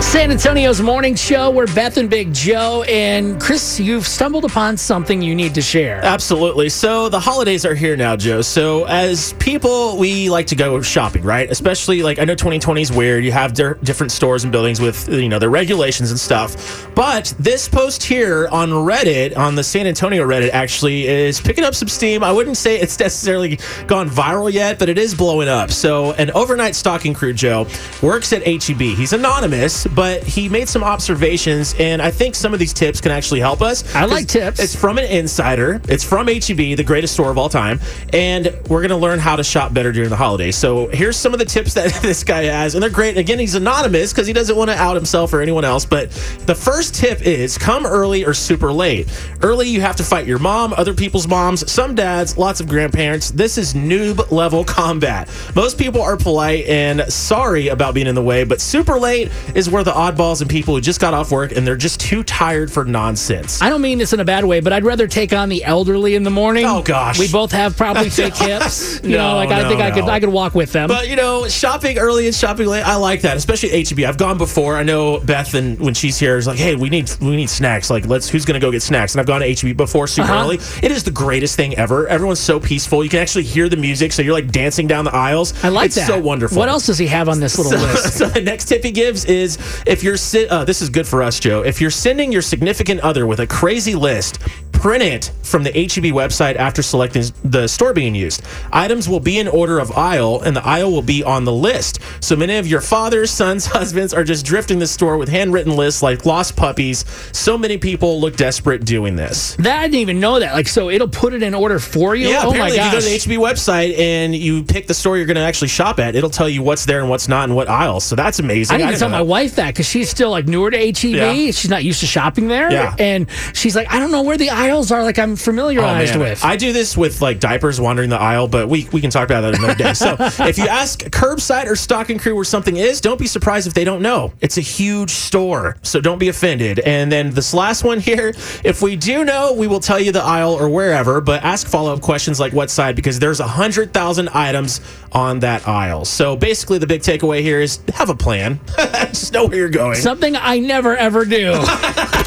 San Antonio's morning show. We're Beth and Big Joe. And Chris, you've stumbled upon something you need to share. Absolutely. So the holidays are here now, Joe. So as people, we like to go shopping, right? Especially like I know 2020 is weird. You have di- different stores and buildings with you know their regulations and stuff. But this post here on Reddit, on the San Antonio Reddit, actually is picking up some steam. I wouldn't say it's necessarily gone viral yet, but it is blowing up. So an overnight stocking crew, Joe, works at HEB. He's anonymous, but he made some observations, and I think some of these tips can actually help us. I like tips. It's from an insider. It's from HEB, the greatest store of all time, and we're going to learn how to shop better during the holidays. So here's some of the tips that this guy has, and they're great. Again, he's anonymous because he doesn't want to out himself or anyone else. But the first tip is come early or super late. Early, you have to fight your mom, other people's moms, some dads, lots of grandparents. This is noob level combat. Most people are polite and sorry about being in the way, but super late is where the oddballs and people who just got off work and they're just too tired for nonsense. I don't mean this in a bad way, but I'd rather take on the elderly in the morning. Oh, gosh. we both have probably fake hips. You know, No, like I no, think I could. I could walk with them. But you know, shopping early and shopping late, I like that, especially HEB. I've gone before. I know Beth, and when she's here, is like, "Hey, we need we need snacks. Like, let's who's gonna go get snacks?" And I've gone to HEB before super Uh-huh. early. It is the greatest thing ever. Everyone's so peaceful. You can actually hear the music, so you're like dancing down the aisles. I like it's that. so wonderful. What else does he have on this little So, list? so the next tip he gives is if you're si- uh, this is good for us, Joe. If you're sending your significant other with a crazy list, print it from the HEB website after selecting the store being used. Items will be in order of aisle, and the aisle will be on the list. So many of your fathers, sons, husbands are just drifting the store with handwritten lists like lost puppies. So many people look desperate doing this. That I didn't even know that. Like, so it'll put it in order for you. Yeah, oh my apparently, if you go to the HEB website and you pick the store you're going to actually shop at, it'll tell you what's there and what's not and what aisles. So that's amazing. I need to tell my wife that because she's still like newer to HEB. Yeah. She's not used to shopping there. Yeah. And she's like, I don't know where the aisles are. Like I'm Oh, familiarized man. with. I do this with like diapers wandering the aisle, but we, we can talk about that another day. So if you ask curbside or stocking crew where something is, don't be surprised if they don't know. It's a huge store, so don't be offended. And then this last one here, if we do know, we will tell you the aisle or wherever, but ask follow up questions like what side because there's a hundred thousand items on that aisle. So basically, the big takeaway here is have a plan. Just know where you're going. Something I never ever do.